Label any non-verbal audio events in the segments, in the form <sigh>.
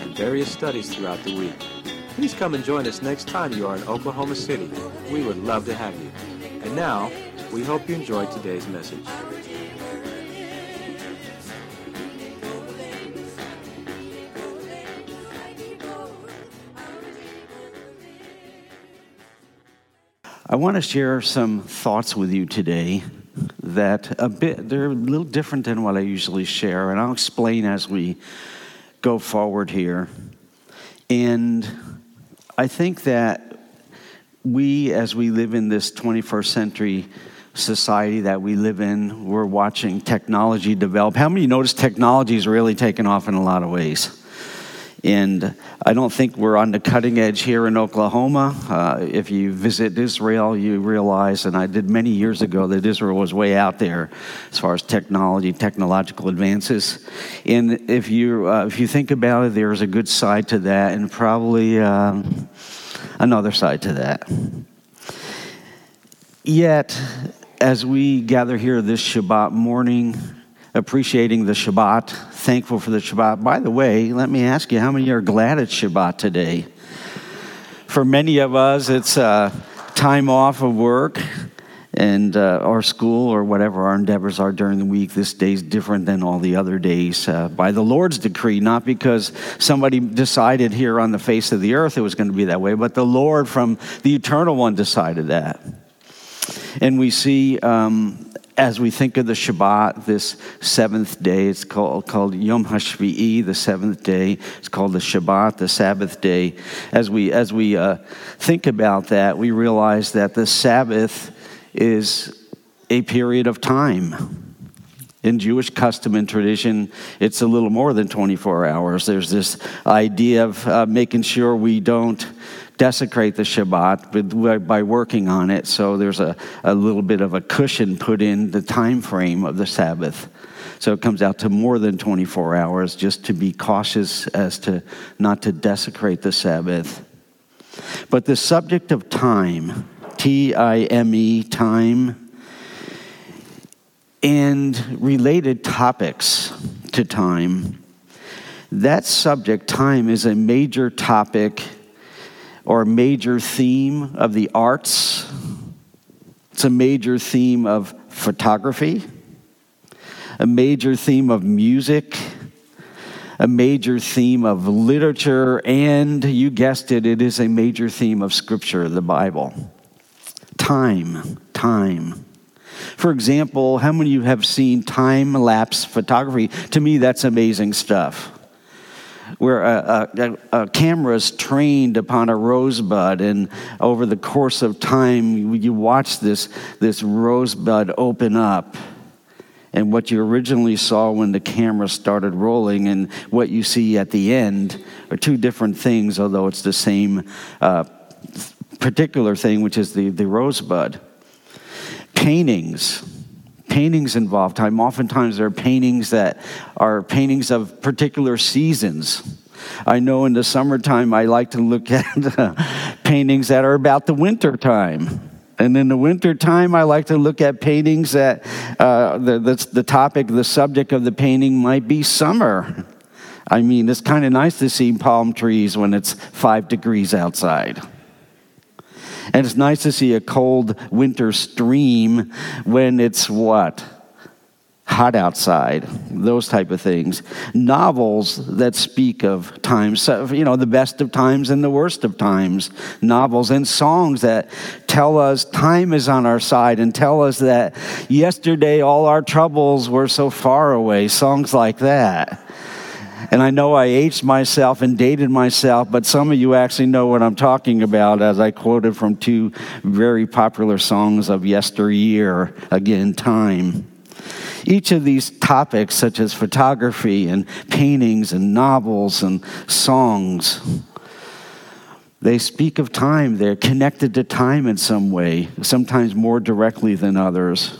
and various studies throughout the week. Please come and join us next time you are in Oklahoma City. We would love to have you. And now, we hope you enjoyed today's message. I want to share some thoughts with you today that a bit they're a little different than what I usually share, and I'll explain as we go forward here. And I think that we, as we live in this 21st century society that we live in, we're watching technology develop. How many you notice technology is really taken off in a lot of ways? And I don't think we're on the cutting edge here in Oklahoma. Uh, if you visit Israel, you realize, and I did many years ago, that Israel was way out there as far as technology, technological advances. And if you uh, if you think about it, there's a good side to that, and probably um, another side to that. Yet, as we gather here this Shabbat morning, appreciating the Shabbat, thankful for the Shabbat. By the way, let me ask you, how many are glad it's Shabbat today? For many of us, it's uh, time off of work and uh, our school or whatever our endeavors are during the week. This day's different than all the other days uh, by the Lord's decree, not because somebody decided here on the face of the earth it was going to be that way, but the Lord from the Eternal One decided that. And we see um, as we think of the Shabbat, this seventh day, it's called, called Yom HaShvi'i, the seventh day. It's called the Shabbat, the Sabbath day. As we, as we uh, think about that, we realize that the Sabbath is a period of time. In Jewish custom and tradition, it's a little more than 24 hours. There's this idea of uh, making sure we don't desecrate the Shabbat by working on it. So there's a, a little bit of a cushion put in the time frame of the Sabbath. So it comes out to more than 24 hours just to be cautious as to not to desecrate the Sabbath. But the subject of time, T I M E, time, and related topics to time, that subject, time, is a major topic or a major theme of the arts. It's a major theme of photography, a major theme of music, a major theme of literature, and you guessed it, it is a major theme of Scripture, the Bible. Time, time. For example, how many of you have seen time lapse photography? To me, that's amazing stuff where a, a, a, camera is trained upon a rosebud, and over the course of time, you watch this, this rosebud open up. And what you originally saw when the camera started rolling and what you see at the end are two different things, although it's the same uh, particular thing, which is the, the rosebud. Paintings paintings involved time. Oftentimes, there are paintings that are paintings of particular seasons. I know in the summertime, I like to look <laughs> at paintings that are about the winter time. And in the wintertime, I like to look at paintings that uh, the, the, the topic, the subject of the painting might be summer. I mean, it's kind of nice to see palm trees when it's five degrees outside. And it's nice to see a cold winter stream when it's what? Hot outside, those type of things. Novels that speak of times, you know, the best of times and the worst of times. Novels and songs that tell us time is on our side and tell us that yesterday all our troubles were so far away. Songs like that. And I know I aged myself and dated myself, but some of you actually know what I'm talking about as I quoted from two very popular songs of yesteryear, again, time. Each of these topics, such as photography and paintings and novels and songs, They speak of time. They're connected to time in some way, sometimes more directly than others.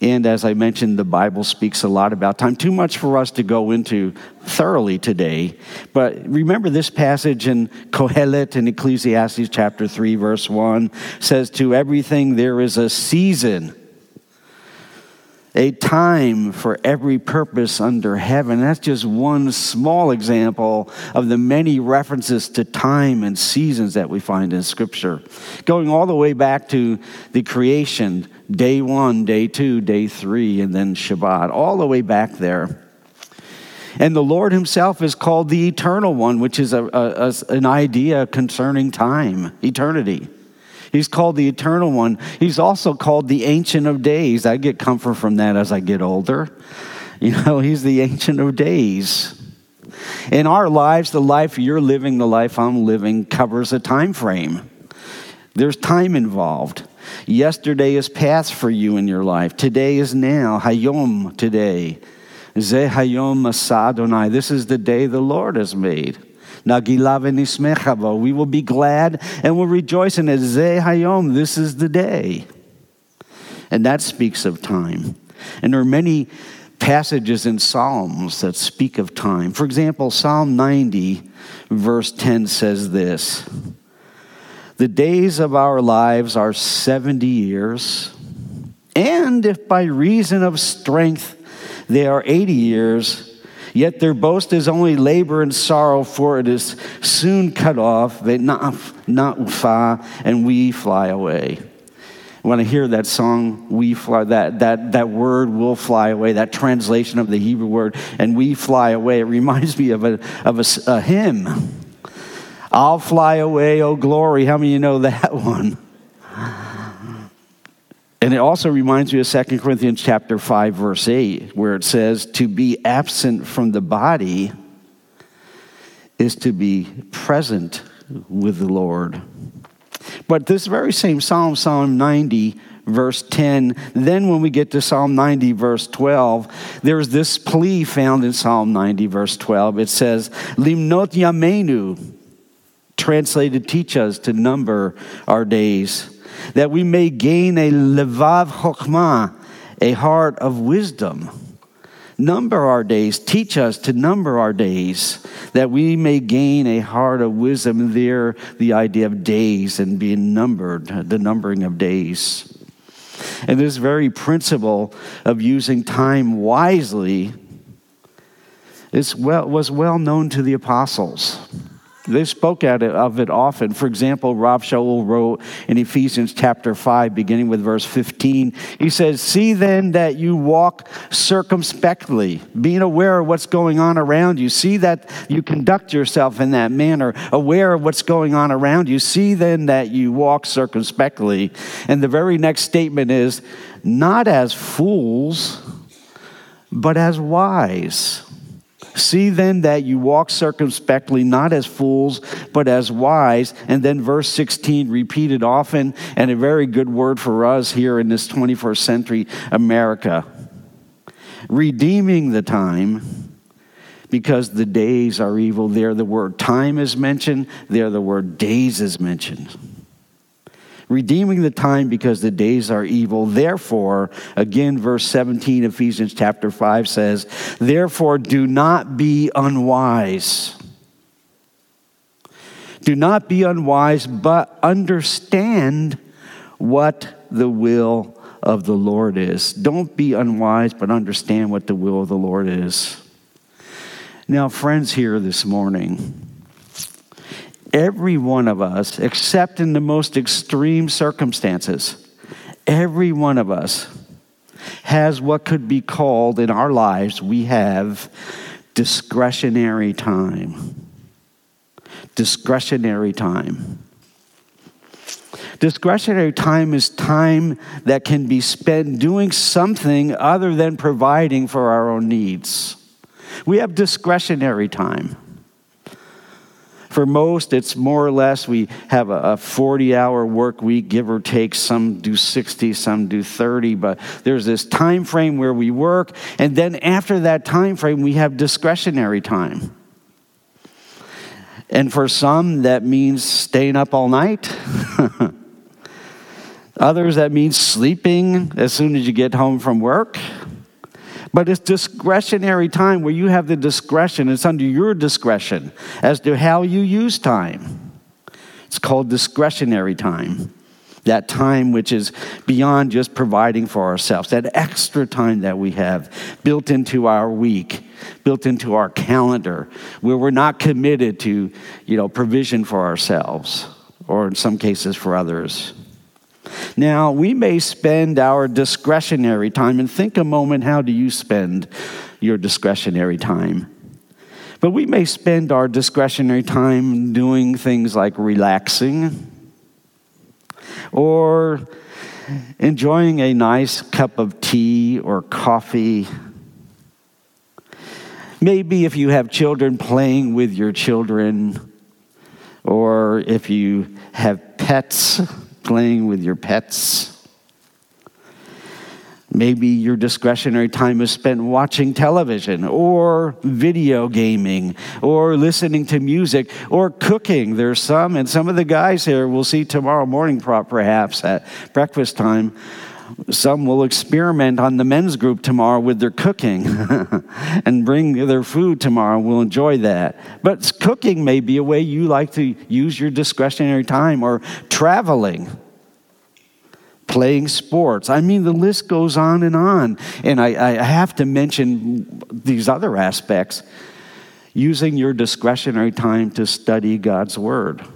And as I mentioned, the Bible speaks a lot about time. Too much for us to go into thoroughly today. But remember this passage in Kohelet in Ecclesiastes chapter 3, verse 1 says, To everything there is a season a time for every purpose under heaven. That's just one small example of the many references to time and seasons that we find in Scripture. Going all the way back to the creation, day one, day two, day three, and then Shabbat, all the way back there. And the Lord Himself is called the Eternal One, which is a, a, a, an idea concerning time, eternity. He's called the Eternal One. He's also called the Ancient of Days. I get comfort from that as I get older. <laughs> You know, He's the Ancient of Days. In our lives, the life you're living, the life I'm living, covers a time frame. There's time involved. Yesterday is past for you in your life. Today is now. Hayom, today. Ze hayom. This is the day the Lord has made. We will be glad and will rejoice in it. Ze hayom. This is the day. And that speaks of time. And there are many passages in Psalms that speak of time. For example, Psalm 90, verse 10 says this The days of our lives are 70 years, and if by reason of strength they are 80 years, Yet their boast is only labor and sorrow, for it is soon cut off. And we fly away. When I hear that song, we fly, that, that, that word will fly away, that translation of the Hebrew word, and we fly away, it reminds me of a, of a, a hymn. I'll fly away, oh glory. How many of you know that <laughs> one? And it also reminds me of 2 Corinthians chapter 5 verse 8 where it says to be absent from the body is to be present with the Lord. But this very same Psalm Psalm 90 verse 10 then when we get to Psalm 90 verse 12 there's this plea found in Psalm 90 verse 12 it says limnot yamenu translated teach us to number our days that we may gain a levav chokmah, a heart of wisdom. Number our days, teach us to number our days, that we may gain a heart of wisdom. There, the idea of days and being numbered, the numbering of days. And this very principle of using time wisely is well, was well known to the apostles. They spoke of it often. For example, Rav Shaul wrote in Ephesians chapter 5, beginning with verse 15, he says, See then that you walk circumspectly, being aware of what's going on around you. See that you conduct yourself in that manner, aware of what's going on around you. See then that you walk circumspectly. And the very next statement is, Not as fools, but as wise See then that you walk circumspectly, not as fools, but as wise. And then verse 16, repeated often, and a very good word for us here in this 21st century America. Redeeming the time because the days are evil. There, the word time is mentioned, there, the word days is mentioned redeeming the time because the days are evil. Therefore, again, verse 17, Ephesians chapter 5 says, Therefore, do not be unwise. Do not be unwise, but understand what the will of the Lord is. Don't be unwise, but understand what the will of the Lord is. Now, friends, here this morning, every one of us, except in the most extreme circumstances, every one of us has what could be called in our lives, we have discretionary time. Discretionary time. Discretionary time is time that can be spent doing something other than providing for our own needs. We have discretionary time. For most, it's more or less we have a 40 hour work week, give or take. Some do 60, some do 30, but there's this time frame where we work, and then after that time frame, we have discretionary time. And for some, that means staying up all night. <laughs> Others, that means sleeping as soon as you get home from work. But it's discretionary time where you have the discretion. It's under your discretion as to how you use time. It's called discretionary time. That time which is beyond just providing for ourselves, that extra time that we have built into our week, built into our calendar, where we're not committed to, you know, provision for ourselves or in some cases for others. Now, we may spend our discretionary time, and think a moment how do you spend your discretionary time? But we may spend our discretionary time doing things like relaxing or enjoying a nice cup of tea or coffee. Maybe if you have children, playing with your children, or if you have pets playing with your pets. Maybe your discretionary time is spent watching television or video gaming or listening to music or cooking. There's some, and some of the guys here we'll see tomorrow morning, perhaps at breakfast time. Some will experiment on the men's group tomorrow with their cooking <laughs> and bring their food tomorrow. We'll enjoy that. But cooking may be a way you like to use your discretionary time or traveling playing sports. I mean, the list goes on and on. And I, I, have to mention these other aspects using your discretionary time to study God's Word.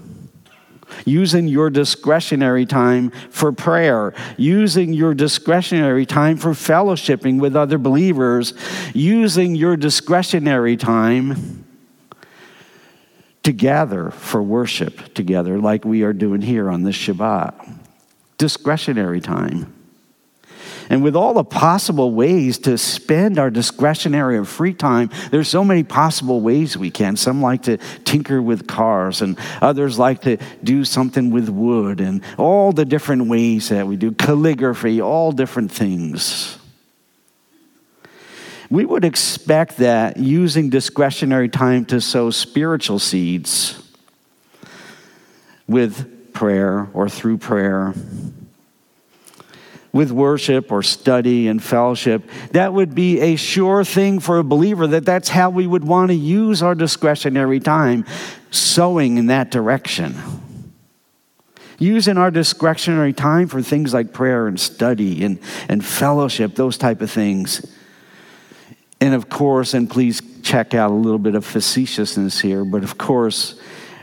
Using your discretionary time for prayer, using your discretionary time for fellowshipping with other believers, using your discretionary time to gather for worship together, like we are doing here on this Shabbat. Discretionary time. And with all the possible ways to spend our discretionary or free time, there's so many possible ways we can. Some like to tinker with cars, and others like to do something with wood, and all the different ways that we do calligraphy, all different things. We would expect that using discretionary time to sow spiritual seeds with prayer or through prayer, with worship or study and fellowship, that would be a sure thing for a believer that that's how we would want to use our discretionary time, sowing in that direction. Using our discretionary time for things like prayer and study and, and fellowship, those type of things. And of course, and please check out a little bit of facetiousness here, but of course,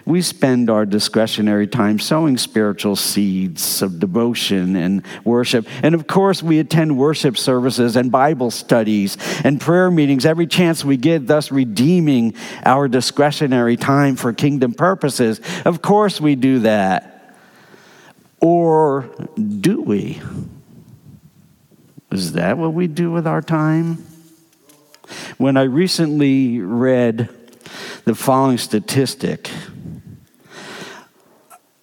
we spend our discretionary time sowing spiritual seeds of devotion and worship. And of course, we attend worship services and Bible studies and prayer meetings every chance we get, thus redeeming our discretionary time for kingdom purposes. Of course, we do that. Or do we? Is that what we do with our time? When I recently read the following statistic,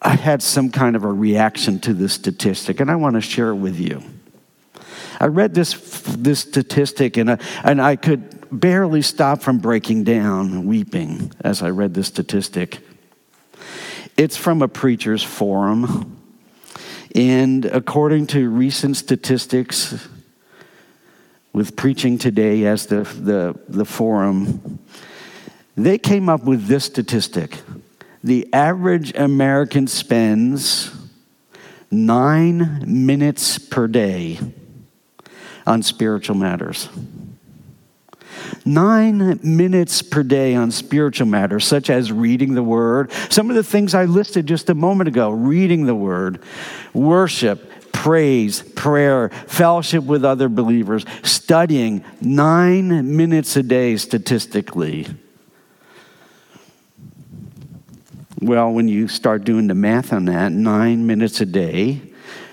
I had some kind of a reaction to this statistic, and I want to share it with you. I read this, this statistic, and I, and I could barely stop from breaking down, weeping, as I read this statistic. It's from a preacher's forum, and according to recent statistics, with Preaching Today as the, the, the forum, they came up with this statistic the average American spends nine minutes per day on spiritual matters. Nine minutes per day on spiritual matters, such as reading the Word. Some of the things I listed just a moment ago reading the Word, worship, praise, prayer, fellowship with other believers, studying nine minutes a day statistically. Well, when you start doing the math on that, nine minutes a day,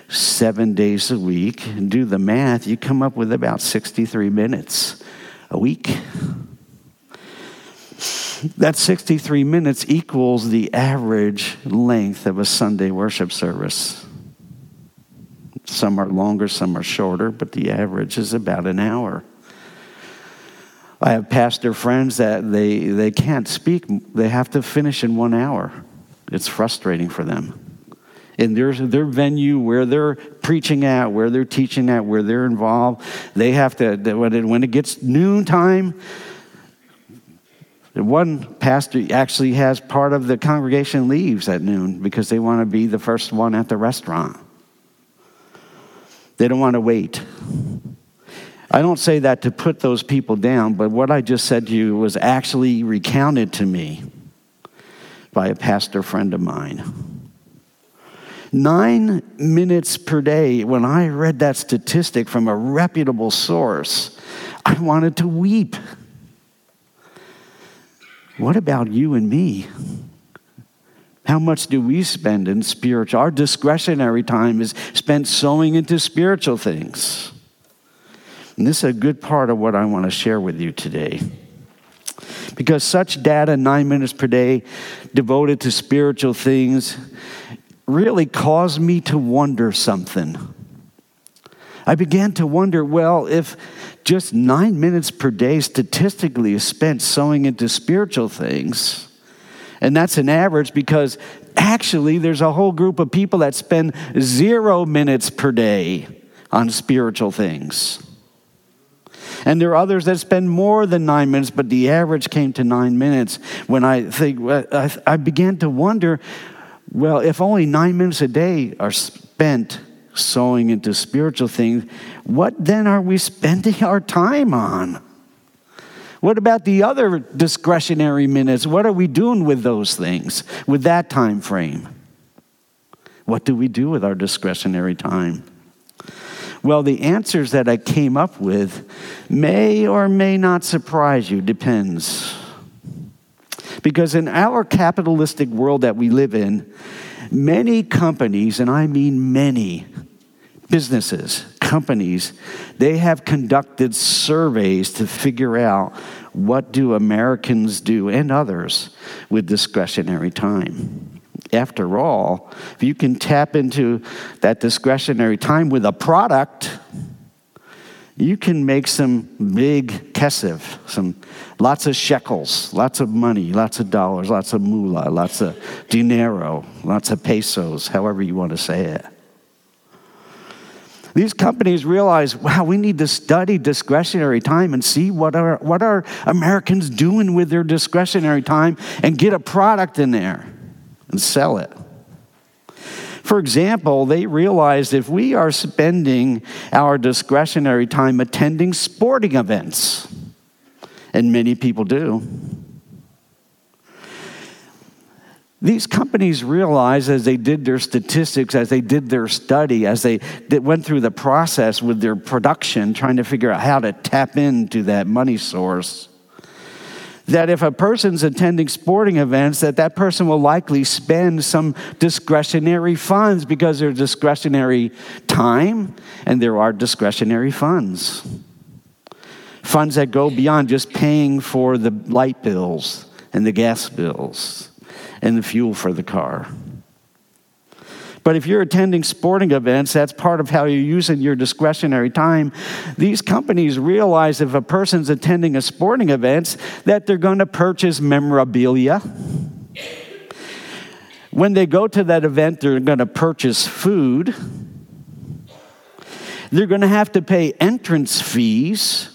seven days a week, and do the math, you come up with about 63 minutes a week. That 63 minutes equals the average length of a Sunday worship service. Some are longer, some are shorter, but the average is about an hour. I have pastor friends that they, they can't speak, they have to finish in one hour. It's frustrating for them. In their, their venue, where they're preaching at, where they're teaching at, where they're involved, they have to, when it, when it gets noontime, one pastor actually has part of the congregation leaves at noon because they want to be the first one at the restaurant. They don't want to wait. I don't say that to put those people down, but what I just said to you was actually recounted to me by a pastor friend of mine. Nine minutes per day, when I read that statistic from a reputable source, I wanted to weep. What about you and me? How much do we spend in spiritual? Our discretionary time is spent sowing into spiritual things. And this is a good part of what I want to share with you today. Because such data, nine minutes per day, devoted to spiritual things, really caused me to wonder something. I began to wonder well, if just nine minutes per day statistically is spent sowing into spiritual things, and that's an average because actually there's a whole group of people that spend zero minutes per day on spiritual things. And there are others that spend more than nine minutes, but the average came to nine minutes. When I think, I began to wonder well, if only nine minutes a day are spent sowing into spiritual things, what then are we spending <laughs> our time on? What about the other discretionary minutes? What are we doing with those things, with that time frame? What do we do with our discretionary time? Well, the answers that I came up with may or may not surprise you, depends. Because in our capitalistic world that we live in, many companies, and I mean many businesses, companies, they have conducted surveys to figure out what do Americans do and others with discretionary time after all, if you can tap into that discretionary time with a product, you can make some big kesef, some lots of shekels, lots of money, lots of dollars, lots of moolah, lots of dinero, lots of pesos, however you want to say it. These companies realize, wow, we need to study discretionary time and see what are, what are Americans doing with their discretionary time and get a product in there and sell it. For example, they realized if we are spending our discretionary time attending sporting events, and many people do, these companies realized as they did their statistics, as they did their study, as they went through the process with their production, trying to figure out how to tap into that money source, that if a person's attending sporting events that that person will likely spend some discretionary funds because there's discretionary time and there are discretionary funds. Funds that go beyond just paying for the light bills and the gas bills and the fuel for the car but if you're attending sporting events, that's part of how you're using your discretionary time. These companies realize if a person's attending a sporting event, that they're going to purchase memorabilia. When they go to that event, they're going to purchase food. They're going to have to pay entrance fees.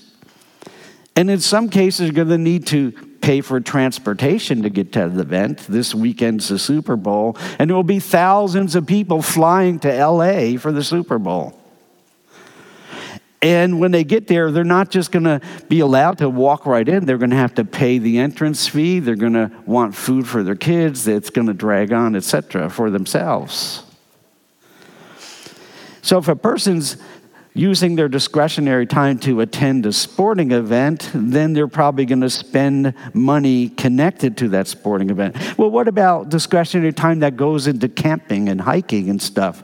And in some cases, they're going to need to pay for transportation to get to the event. This weekend's the Super Bowl, and there will be thousands of people flying to LA for the Super Bowl. And when they get there, they're not just going to be allowed to walk right in. They're going to have to pay the entrance fee. They're going to want food for their kids. It's going to drag on, etc., for themselves. So if a person's using their discretionary time to attend a sporting event, then they're probably going to spend money connected to that sporting event. Well, what about discretionary time that goes into camping and hiking and stuff?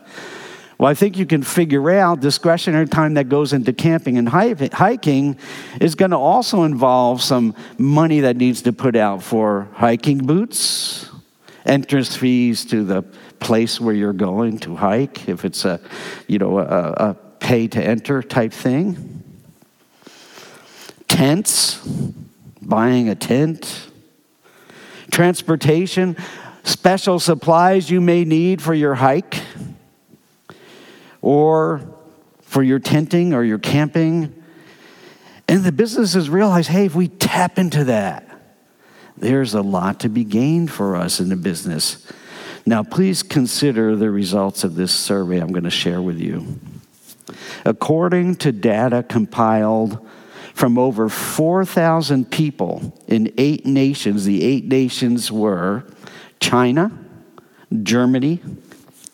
Well, I think you can figure out discretionary time that goes into camping and hiking is going to also involve some money that needs to put out for hiking boots, entrance fees to the place where you're going to hike, if it's a, you know, a, a pay to enter type thing. tents, buying a tent, transportation, special supplies you may need for your hike or for your tenting or your camping. And the businesses realize hey, if we tap into that, there's a lot to be gained for us in the business. Now, please consider the results of this survey I'm going to share with you. According to data compiled from over 4,000 people in eight nations, the eight nations were China, Germany,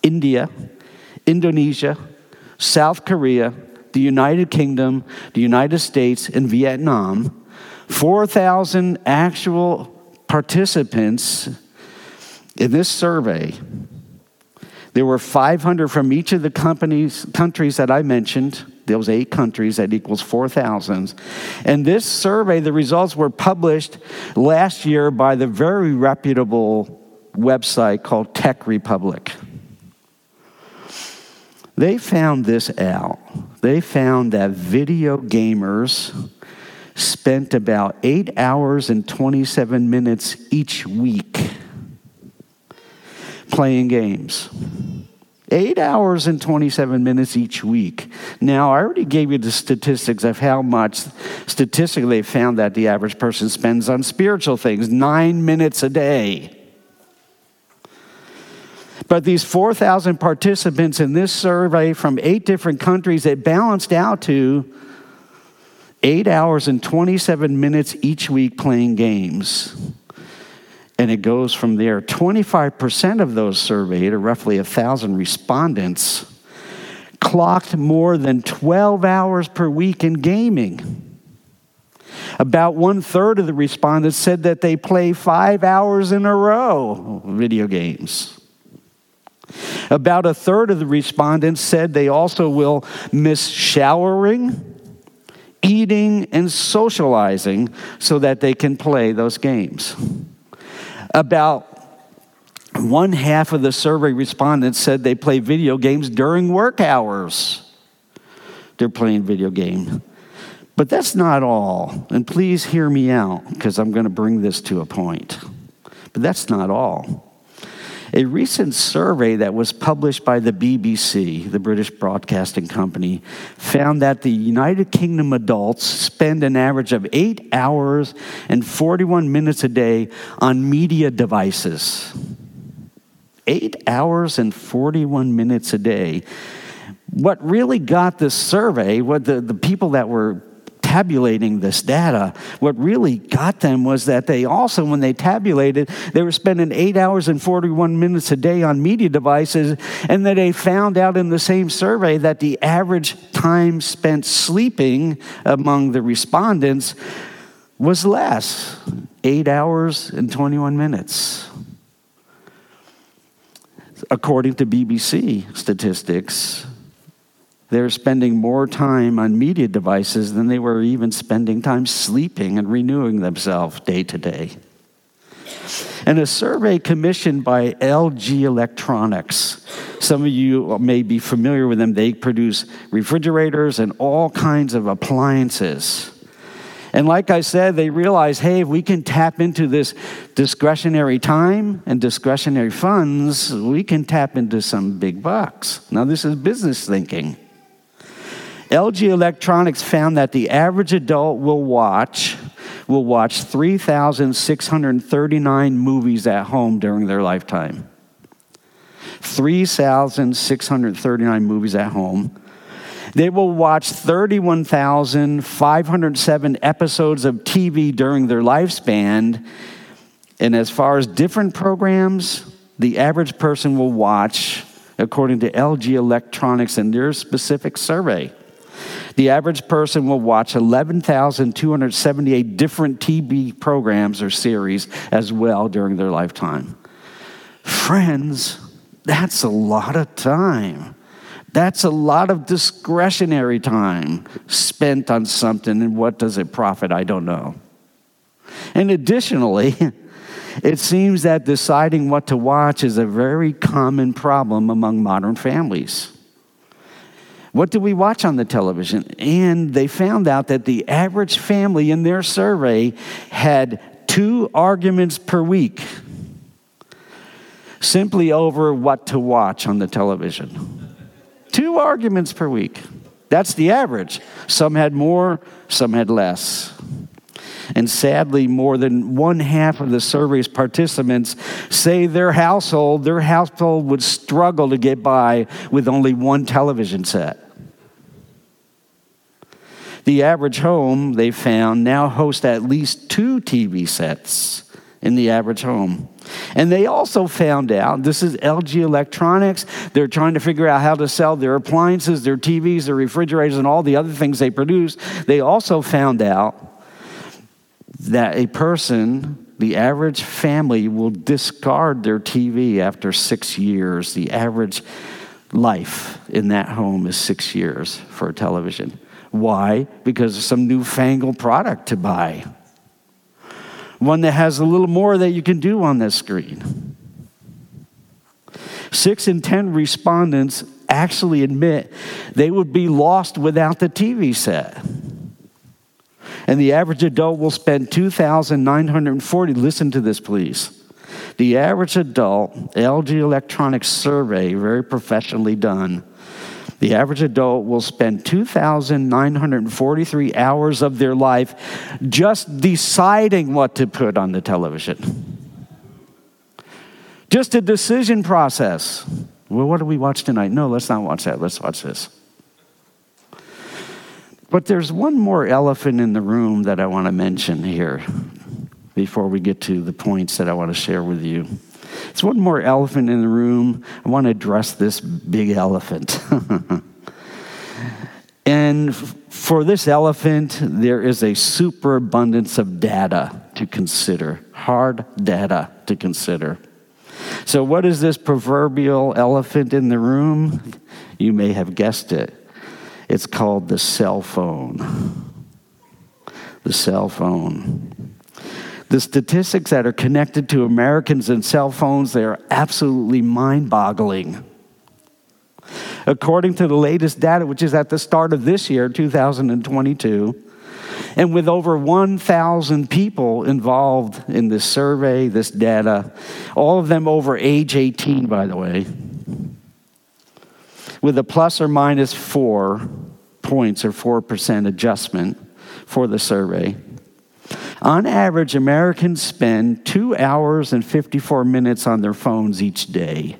India, Indonesia, South Korea, the United Kingdom, the United States, and Vietnam. 4,000 actual participants in this survey. There were 500 from each of the companies, countries that I mentioned, those eight countries, that equals 4,000. And this survey, the results were published last year by the very reputable website called Tech Republic. They found this out. They found that video gamers spent about eight hours and 27 minutes each week playing games. Eight hours and 27 minutes each week. Now, I already gave you the statistics of how much statistically they found that the average person spends on spiritual things nine minutes a day. But these 4,000 participants in this survey from eight different countries, it balanced out to eight hours and 27 minutes each week playing games. And it goes from there. 25% of those surveyed, or roughly 1,000 respondents, clocked more than 12 hours per week in gaming. About one third of the respondents said that they play five hours in a row video games. About a third of the respondents said they also will miss showering, eating, and socializing so that they can play those games. About one half of the survey respondents said they play video games during work hours. They're playing video game. But that's not all. And please hear me out because I'm going to bring this to a point. But that's not all. A recent survey that was published by the BBC, the British Broadcasting Company, found that the United Kingdom adults spend an average of eight hours and 41 minutes a day on media devices. Eight hours and 41 minutes a day. What really got this survey, what the, the people that were tabulating this data, what really got them was that they also, when they tabulated, they were spending eight hours and 41 minutes a day on media devices, and that they found out in the same survey that the average time spent sleeping among the respondents was less eight hours and 21 minutes. According to BBC statistics, they're spending more time on media devices than they were even spending time sleeping and renewing themselves day to day. And a survey commissioned by LG Electronics, some of you may be familiar with them, they produce refrigerators and all kinds of appliances. And like I said, they realize hey, if we can tap into this discretionary time and discretionary funds, we can tap into some big bucks. Now, this is business thinking. LG Electronics found that the average adult will watch will watch 3,639 movies at home during their lifetime. 3,639 movies at home. They will watch 31,507 episodes of TV during their lifespan. And as far as different programs, the average person will watch, according to LG Electronics and their specific survey, the average person will watch 11,278 different TV programs or series as well during their lifetime. Friends, that's a lot of time. That's a lot of discretionary time spent on something, and what does it profit? I don't know. And additionally, <laughs> it seems that deciding what to watch is a very common problem among modern families. What do we watch on the television? And they found out that the average family in their survey had two arguments per week simply over what to watch on the television. Two arguments per week. That's the average. Some had more, some had less. And sadly, more than one half of the survey's participants say their household, their household would struggle to get by with only one television set. The average home, they found, now hosts at least two TV sets in the average home. And they also found out this is LG Electronics. They're trying to figure out how to sell their appliances, their TVs, their refrigerators, and all the other things they produce. They also found out that a person, the average family, will discard their TV after six years. The average life in that home is six years for a television. Why? Because of some newfangled product to buy one that has a little more that you can do on this screen. Six in 10 respondents actually admit they would be lost without the TV set. And the average adult will spend 2,940. Listen to this, please. The average adult, LG Electronics survey, very professionally done, the average adult will spend 2,943 hours of their life just deciding what to put on the television. Just a decision process. Well, what do we watch tonight? No, let's not watch that. Let's watch this. But there's one more elephant in the room that I want to mention here before we get to the points that I want to share with you. There's one more elephant in the room. I want to address this big elephant. <laughs> and for this elephant, there is a superabundance of data to consider, hard data to consider. So, what is this proverbial elephant in the room? You may have guessed it. It's called the cell phone. The cell phone. The statistics that are connected to Americans and cell phones, they are absolutely mind boggling. According to the latest data, which is at the start of this year, 2022, and with over 1,000 people involved in this survey, this data, all of them over age 18, by the way, with a plus or minus four points or 4% adjustment for the survey. On average, Americans spend two hours and 54 minutes on their phones each day.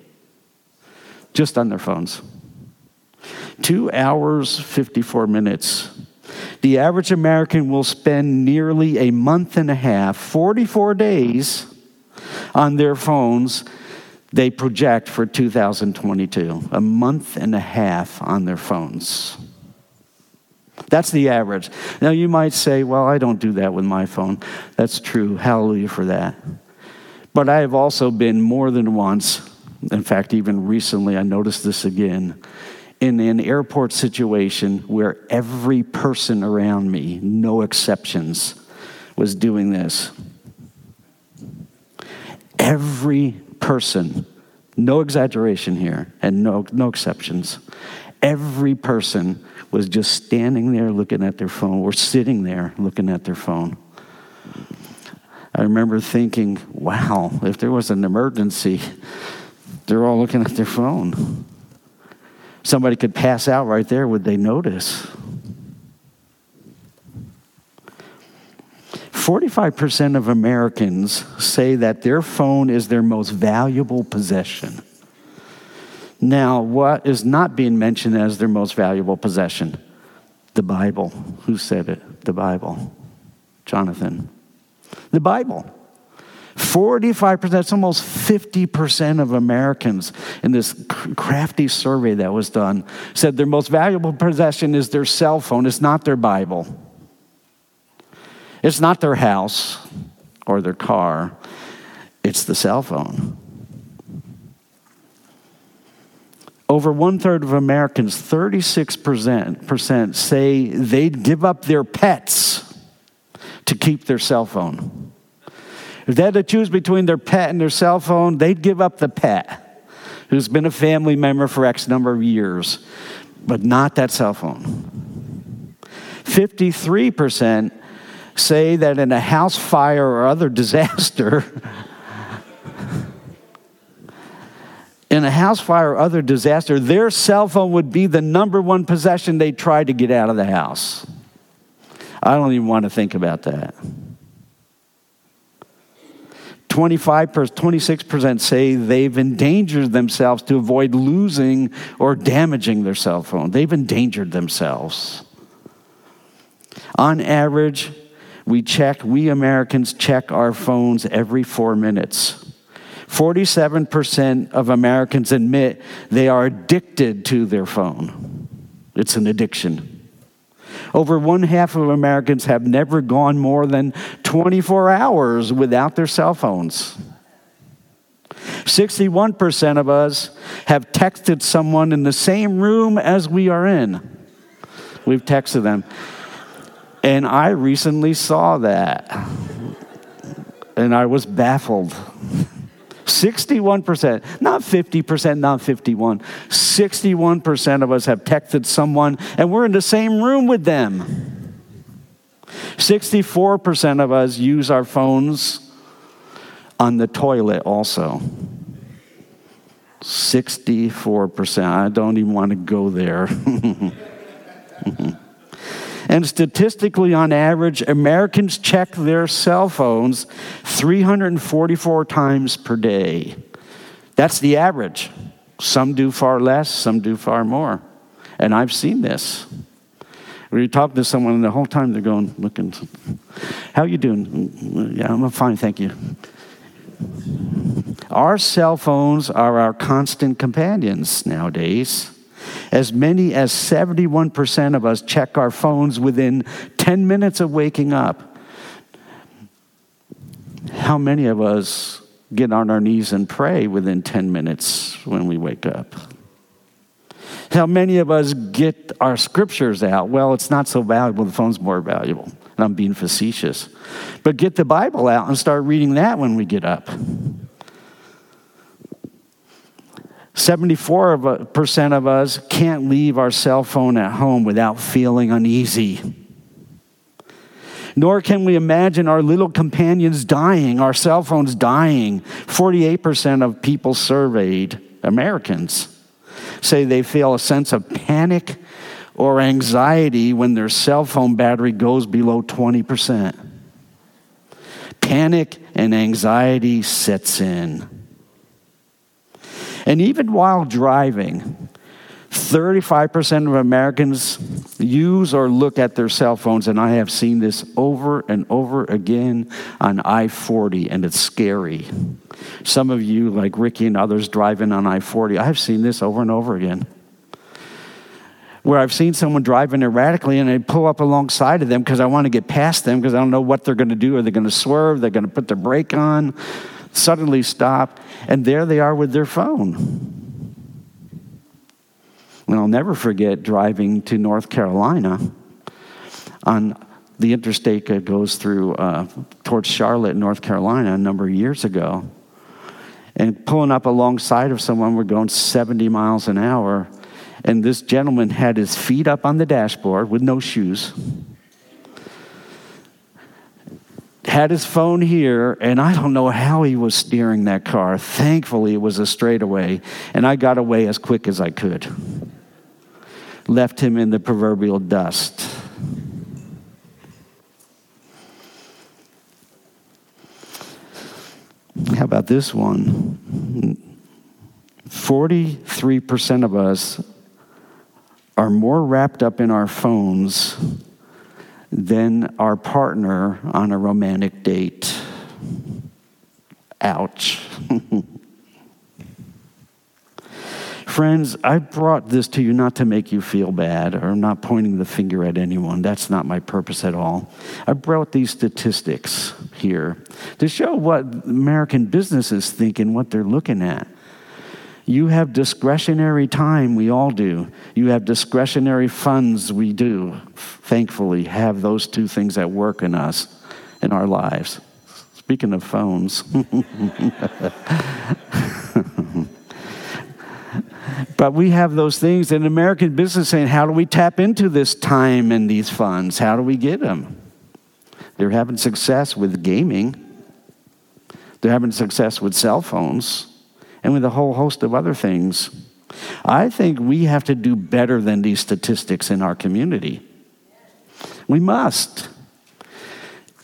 Just on their phones. Two hours, 54 minutes. The average American will spend nearly a month and a half, 44 days, on their phones they project for 2022. A month and a half on their phones. That's the average. Now, you might say, well, I don't do that with my phone. That's true. Hallelujah for that. But I have also been more than once, in fact, even recently, I noticed this again, in an airport situation where every person around me, no exceptions, was doing this. Every person, no exaggeration here, and no, no exceptions, every person was just standing there looking at their phone or sitting there looking at their phone. I remember thinking, wow, if there was an emergency, they're all looking at their phone. Somebody could pass out right there, would they notice? 45% of Americans say that their phone is their most valuable possession. Now, what is not being mentioned as their most valuable possession? The Bible. Who said it? The Bible. Jonathan. The Bible. 45%, that's almost 50% of Americans in this crafty survey that was done said their most valuable possession is their cell phone. It's not their Bible, it's not their house or their car, it's the cell phone. Over one third of Americans, 36%, say they'd give up their pets to keep their cell phone. If they had to choose between their pet and their cell phone, they'd give up the pet who's been a family member for X number of years. but not that cell phone. 53% say that in a house fire or other <laughs> disaster, in a house fire or other disaster, their cell phone would be the number one possession they tried to get out of the house. I don't even want to think about that. 25 26% say they've endangered themselves to avoid losing or damaging their cell phone. They've endangered themselves. On average, we check, we Americans check our phones every four minutes. 47% of Americans admit they are addicted to their phone. It's an addiction. Over one half of Americans have never gone more than 24 hours without their cell phones. 61% of us have texted someone in the same room as we are in. We've texted them. And I recently saw that. And I was baffled. 61%, not 50%, not 51. 61% of us have texted someone and we're in the same room with them. 64% of us use our phones on the toilet also. 64%. I don't even want to go there. <laughs> And statistically, on average, Americans check their cell phones 344 times per day. That's the average. Some do far less, some do far more. And I've seen this. Where you talk to someone and the whole time they're going, looking, how are you doing? Yeah, I'm fine, thank you. Our cell phones are our constant companions nowadays. As many as 71% of us check our phones within 10 minutes of waking up. How many of us get on our knees and pray within 10 minutes when we wake up? How many of us get our scriptures out? Well, it's not so valuable, the phone's more valuable. And I'm being facetious. But get the Bible out and start reading that when we get up. 74% uh, of us can't leave our cell phone at home without feeling uneasy. Nor can we imagine our little companions dying, our cell phones dying. 48% of people surveyed, Americans, say they feel a sense of panic or anxiety when their cell phone battery goes below 20%. Panic and anxiety sets in. And even while driving, 35% of Americans use or look at their cell phones, and I have seen this over and over again on I 40, and it's scary. Some of you, like Ricky and others, driving on I 40, I've seen this over and over again. Where I've seen someone driving erratically and I pull up alongside of them because I want to get past them because I don't know what they're going to do. Are they going to swerve? They're going to put their brake on? Suddenly stop, and there they are with their phone. And I'll never forget driving to North Carolina on the interstate that goes through uh, towards Charlotte, North Carolina, a number of years ago. And pulling up alongside of someone, we're going 70 miles an hour. And this gentleman had his feet up on the dashboard with no shoes had his phone here, and I don't know how he was steering that car. Thankfully, it was a straightaway, and I got away as quick as I could. Left him in the proverbial dust. How about this one? 43% of us are more wrapped up in our phones than our partner on a romantic date. Ouch. <laughs> Friends, I brought this to you not to make you feel bad or I'm not pointing the finger at anyone. That's not my purpose at all. I brought these statistics here to show what American businesses think and what they're looking at. You have discretionary time, we all do. You have discretionary funds, we do. Thankfully, have those two things at work in us, in our lives. Speaking of phones. <laughs> But we have those things in American business saying, how do we tap into this time and these funds? How do we get them? They're having success with gaming, they're having success with cell phones, and with a whole host of other things. I think we have to do better than these statistics in our community. We must.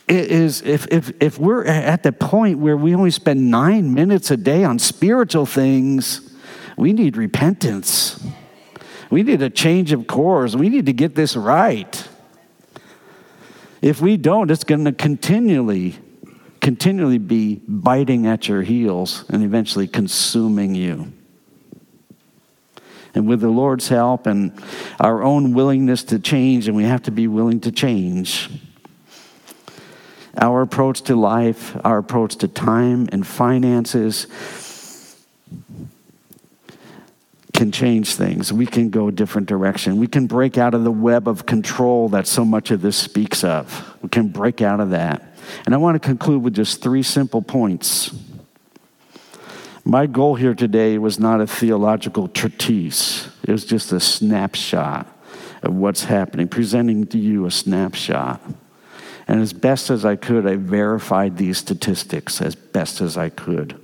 It is if, if, if we're at the point where we only spend nine minutes a day on spiritual things, we need repentance. We need a change of course. We need to get this right. If we don't, it's going to continually, continually be biting at your heels and eventually consuming you. And with the Lord's help and our own willingness to change, and we have to be willing to change, our approach to life, our approach to time and finances can change things. We can go a different direction. We can break out of the web of control that so much of this speaks of. We can break out of that. And I want to conclude with just three simple points. My goal here today was not a theological treatise, it was just a snapshot of what's happening, presenting to you a snapshot. And as best as I could, I verified these statistics as best as I could.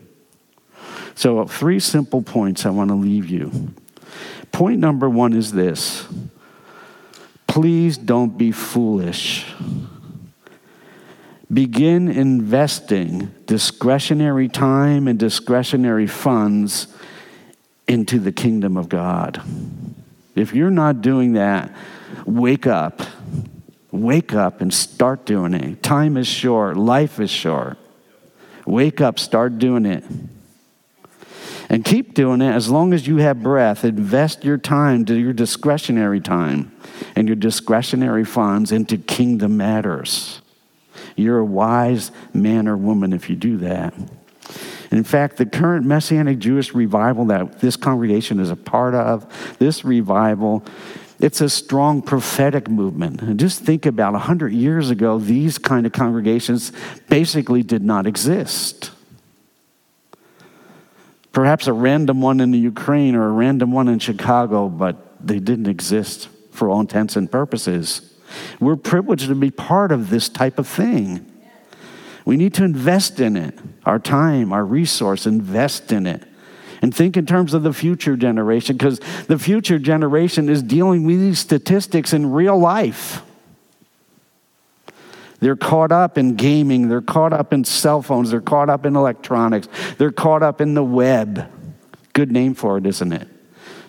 So, three simple points I want to leave you. Point number one is this please don't be foolish begin investing discretionary time and discretionary funds into the kingdom of God. If you're not doing that, wake up. Wake up and start doing it. Time is short, life is short. Wake up, start doing it. And keep doing it as long as you have breath. Invest your time your discretionary time and your discretionary funds into kingdom matters. You're a wise man or woman if you do that. In fact, the current Messianic Jewish revival that this congregation is a part of, this revival, it's a strong prophetic movement. And just think about 100 years ago, these kind of congregations basically did not exist. Perhaps a random one in the Ukraine or a random one in Chicago, but they didn't exist for all intents and purposes. We're privileged to be part of this type of thing. We need to invest in it, our time, our resource, invest in it. And think in terms of the future generation, because the future generation is dealing with these statistics in real life. They're caught up in gaming, they're caught up in cell phones, they're caught up in electronics, they're caught up in the web. Good name for it, isn't it?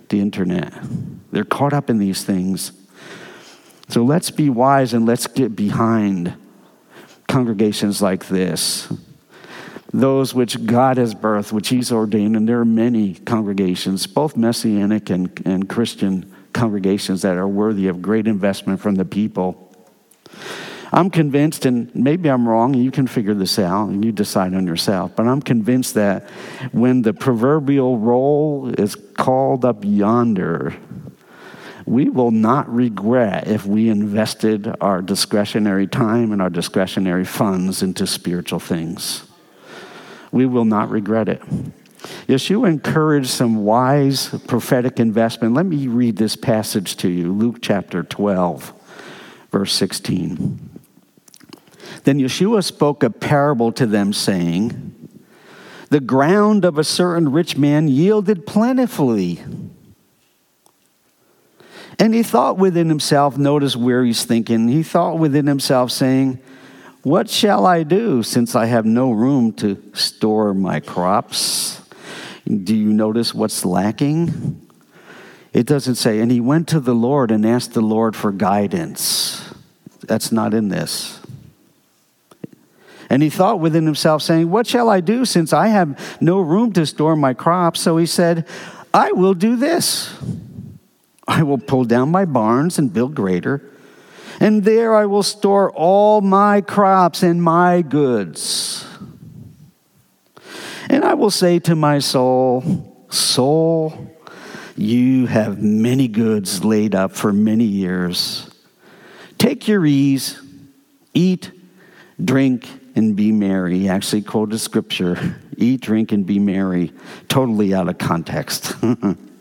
The internet. They're caught up in these things. So let's be wise and let's get behind congregations like this. Those which God has birthed, which He's ordained, and there are many congregations, both Messianic and, and Christian congregations, that are worthy of great investment from the people. I'm convinced, and maybe I'm wrong, you can figure this out and you decide on yourself, but I'm convinced that when the proverbial roll is called up yonder, we will not regret if we invested our discretionary time and our discretionary funds into spiritual things. We will not regret it. Yeshua encouraged some wise prophetic investment. Let me read this passage to you Luke chapter 12, verse 16. Then Yeshua spoke a parable to them, saying, The ground of a certain rich man yielded plentifully. And he thought within himself, notice where he's thinking, he thought within himself, saying, What shall I do since I have no room to store my crops? Do you notice what's lacking? It doesn't say, and he went to the Lord and asked the Lord for guidance. That's not in this. And he thought within himself, saying, What shall I do since I have no room to store my crops? So he said, I will do this. I will pull down my barns and build greater, and there I will store all my crops and my goods. And I will say to my soul, Soul, you have many goods laid up for many years. Take your ease, eat, drink, and be merry. He actually quoted scripture eat, drink, and be merry, totally out of context. <laughs>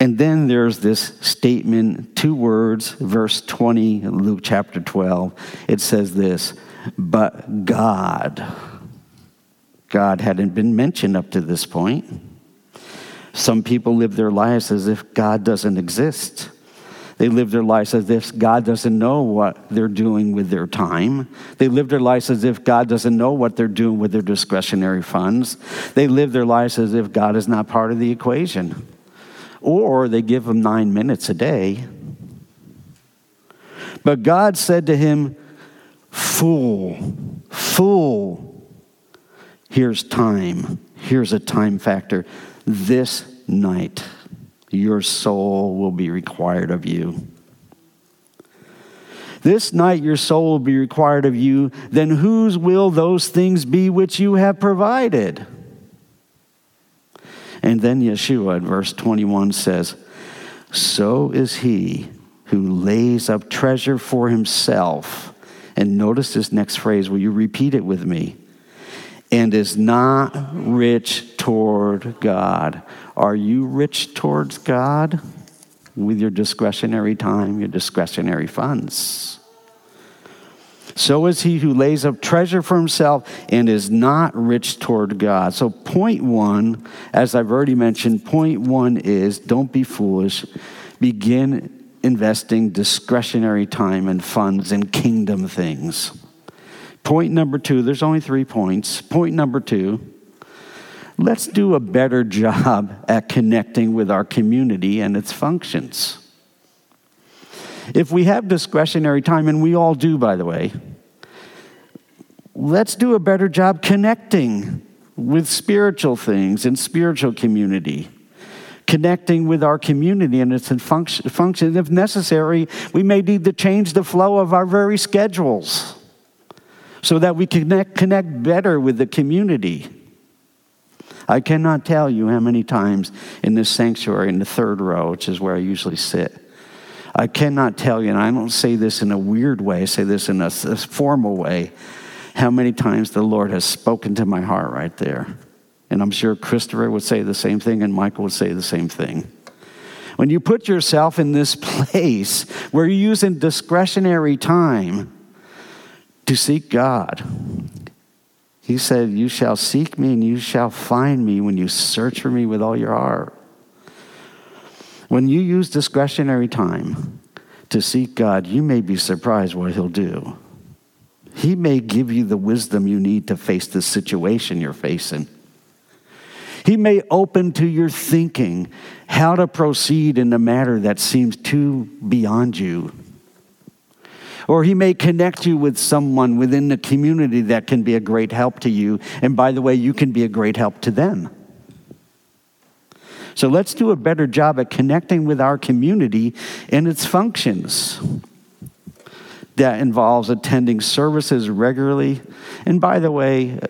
And then there's this statement, two words, verse 20, Luke chapter 12. It says this, but God. God hadn't been mentioned up to this point. Some people live their lives as if God doesn't exist. They live their lives as if God doesn't know what they're doing with their time. They live their lives as if God doesn't know what they're doing with their discretionary funds. They live their lives as if God is not part of the equation. Or they give him nine minutes a day. But God said to him, Fool, fool, here's time. Here's a time factor. This night your soul will be required of you. This night your soul will be required of you, then whose will those things be which you have provided? And then Yeshua in verse 21 says, So is he who lays up treasure for himself. And notice this next phrase. Will you repeat it with me? And is not rich toward God. Are you rich towards God with your discretionary time, your discretionary funds? So is he who lays up treasure for himself and is not rich toward God. So, point one, as I've already mentioned, point one is don't be foolish. Begin investing discretionary time and funds in kingdom things. Point number two, there's only three points. Point number two, let's do a better <laughs> job at connecting with our community and its functions. If we have discretionary time, and we all do, by the way, let's do a better job connecting with spiritual things and spiritual community. Connecting with our community and its function. If necessary, we may need to change the flow of our very schedules so that we connect, connect better with the community. I cannot tell you how many times in this sanctuary, in the third row, which is where I usually sit, I cannot tell you, and I don't say this in a weird way, I say this in a, a formal way, how many times the Lord has spoken to my heart right there. And I'm sure Christopher would say the same thing, and Michael would say the same thing. When you put yourself in this <laughs> place where you're using discretionary time to seek God, he said, You shall seek me and you shall find me when you search for me with all your heart. When you use discretionary time to seek God, you may be surprised what He'll do. He may give you the wisdom you need to face the situation you're facing. He may open to your thinking how to proceed in a matter that seems too beyond you. Or he may connect you with someone within the community that can be a great help to you. And by the way, you can be a great help to them. So let's do a better job at connecting with our community and its functions. That involves attending services regularly. And by the way,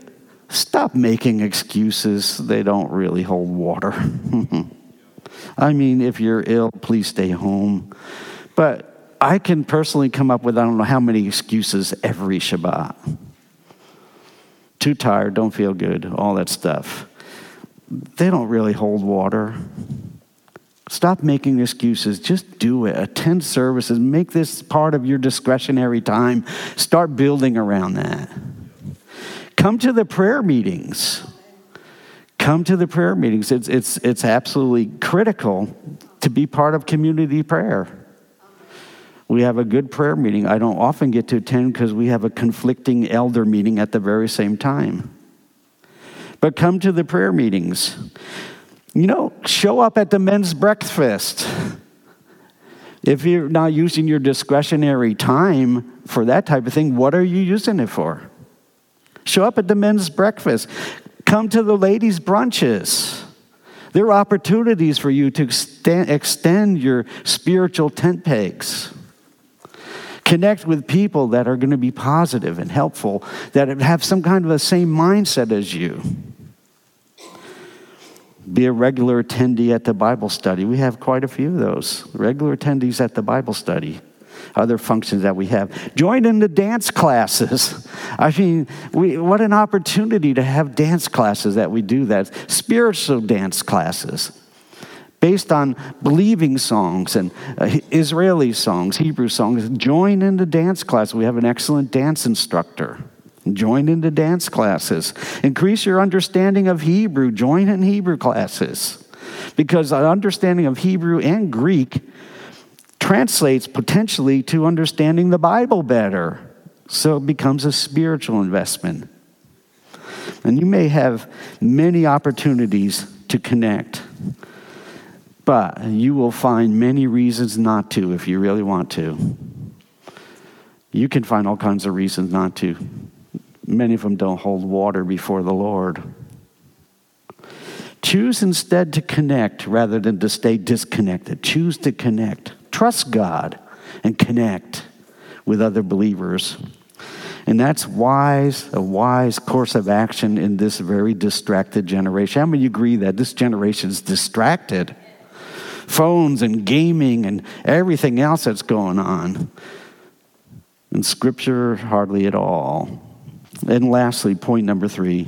stop making excuses, they don't really hold water. <laughs> I mean, if you're ill, please stay home. But I can personally come up with I don't know how many excuses every Shabbat. Too tired, don't feel good, all that stuff. They don't really hold water. Stop making excuses. Just do it. Attend services. Make this part of your discretionary time. Start building around that. Come to the prayer meetings. Come to the prayer meetings. It's, it's, it's absolutely critical to be part of community prayer. We have a good prayer meeting. I don't often get to attend because we have a conflicting elder meeting at the very same time. But come to the prayer meetings. You know, show up at the men's breakfast. If you're not using your discretionary time for that type of thing, what are you using it for? Show up at the men's breakfast. Come to the ladies' brunches. There are opportunities for you to extend, your spiritual tent pegs. Connect with people that are going to be positive and helpful, that have some kind of the same mindset as you. Be a regular attendee at the Bible study. We have quite a few of those. Regular attendees at the Bible study other functions that we have. Join in the dance classes. <laughs> I mean, we, what an opportunity to have dance classes that we do that, spiritual dance classes. Based on believing songs and uh, Israeli songs, Hebrew songs. Join in the dance class. We have an excellent dance instructor. Join in the dance classes. Increase your understanding of Hebrew. Join in Hebrew classes. Because an understanding of Hebrew and Greek translates potentially to understanding the Bible better. So it becomes a spiritual investment. And you may have many opportunities to connect. But you will find many reasons not to if you really want to. You can find all kinds of reasons not to. Many of them don't hold water before the Lord. Choose instead to connect rather than to stay disconnected. Choose to connect. Trust God and connect with other believers. And that's wise, a wise course of action in this very distracted generation. How many agree that this generation is distracted? Phones and gaming and everything else that's going on. And scripture, hardly at all. And lastly, point number three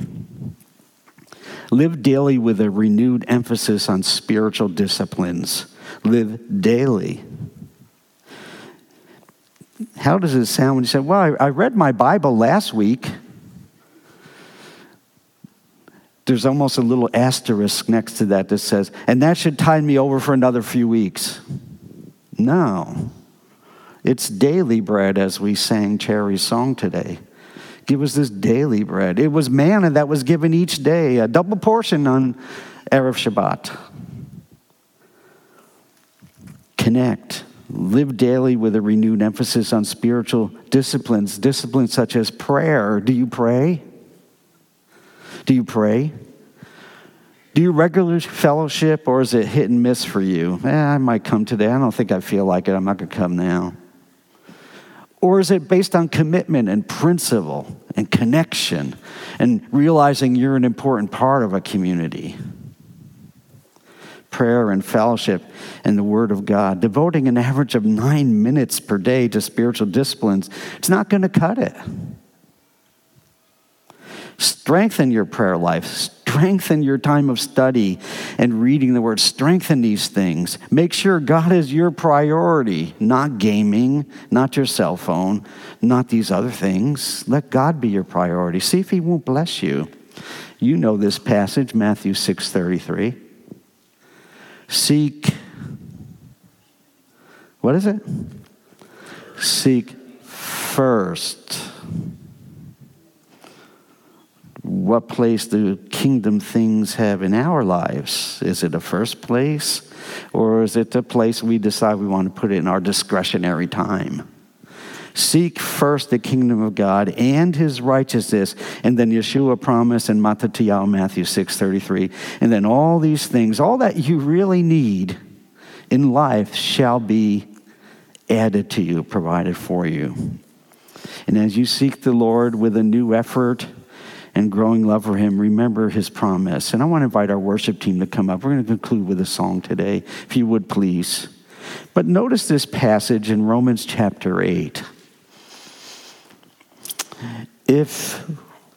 live daily with a renewed emphasis on spiritual disciplines. Live daily. How does it sound when you say, Well, I, read my Bible last week? There's almost a little asterisk next to that that says, and that should tide me over for another few weeks. No. It's daily bread, as we sang Cherry's song today. Give us this daily bread. It was manna that was given each day, a double portion on Erev Shabbat. Connect. Live daily with a renewed emphasis on spiritual disciplines, disciplines such as prayer. Do you pray? Do you pray? Do you regular fellowship or is it hit and miss for you? Eh, I might come today. I don't think I feel like it. I'm not going to come now. Or is it based on commitment and principle and connection and realizing you're an important part of a community? Prayer and fellowship and the Word of God, devoting an average of nine minutes per day to spiritual disciplines, it's not going to cut it. Strengthen your prayer life. Strengthen your time of study and reading the word. Strengthen these things. Make sure God is your priority, not gaming, not your cell phone, not these other things. Let God be your priority. See if He won't bless you. You know this passage, Matthew 6:33. Seek What is it? Seek first what place do kingdom things have in our lives? Is it a first place, or is it a place we decide we want to put it in our discretionary time? Seek first the kingdom of God and his righteousness. And then Yeshua promised in Matthew 6.33. And then all these things, all that you really need in life shall be added to you, provided for you. And as you seek the Lord with a new effort, and growing love for Him, remember His promise. And I want to invite our worship team to come up. We're going to conclude with a song today, if you would please. But notice this passage in Romans chapter 8. If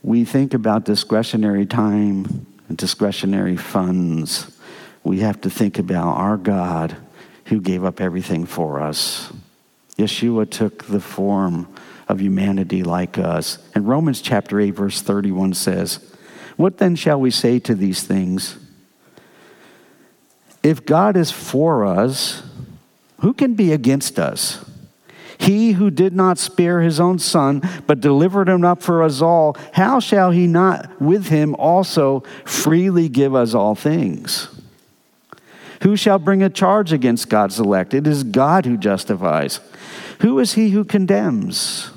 we think about discretionary time and discretionary funds, we have to think about our God who gave up everything for us. Yeshua took the form of humanity like us. And Romans chapter 8, verse 31 says, What then shall we say to these things? If God is for us, who can be against us? He who did not spare his own son, but delivered him up for us all, how shall he not with him also freely give us all things? Who shall bring a charge against God's elect? It is God who justifies. Who is he who condemns?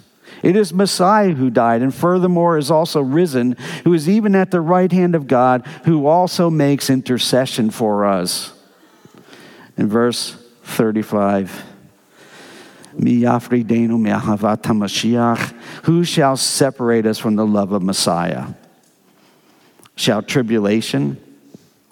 It is Messiah who died, and furthermore is also risen, who is even at the right hand of God, who also makes intercession for us. In verse 35, who shall separate us from the love of Messiah? Shall tribulation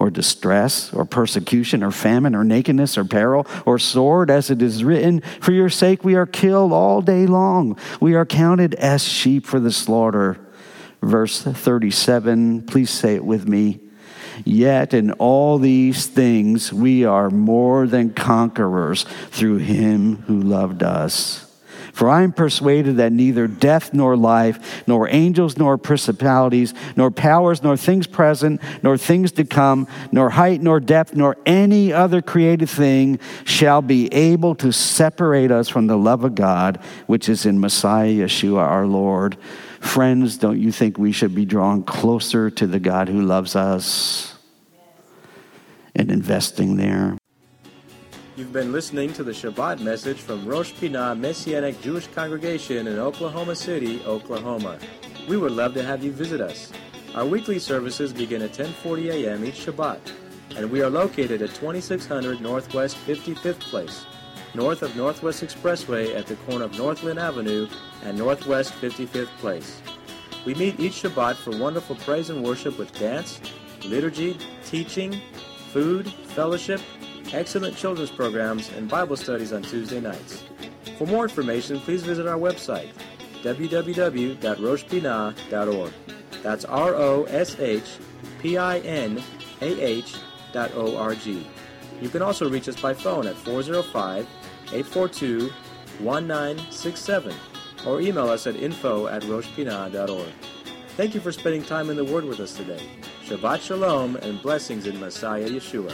or distress or persecution or famine or nakedness or peril or sword, as it is written, For your sake we are killed all day long. We are counted as sheep for the slaughter. Verse 37, please say it with me. Yet in all these things we are more than conquerors through him who loved us. For I am persuaded that neither death nor life, nor angels nor principalities, nor powers, nor things present, nor things to come, nor height, nor depth, nor any other created thing shall be able to separate us from the love of God, which is in Messiah Yeshua our Lord. Friends, don't you think we should be drawn closer to the God who loves us and investing there? You've been listening to the Shabbat message from Rosh Pinah Messianic Jewish Congregation in Oklahoma City, Oklahoma. We would love to have you visit us. Our weekly services begin at 10:40 a.m. each Shabbat, and we are located at 2600 Northwest 55th Place, north of Northwest Expressway at the corner of Northland Avenue and Northwest 55th Place. We meet each Shabbat for wonderful praise and worship with dance, liturgy, teaching, food, fellowship, excellent children's programs, and Bible studies on Tuesday nights. For more information, please visit our website, www.roshpinah.org. That's R O S H P I N A H dot O R G. You can also reach us by phone at 405 842 1967 or email us at info at roshpinah.org. Thank you for spending time in the Word with us today. Shabbat Shalom and blessings in Messiah Yeshua.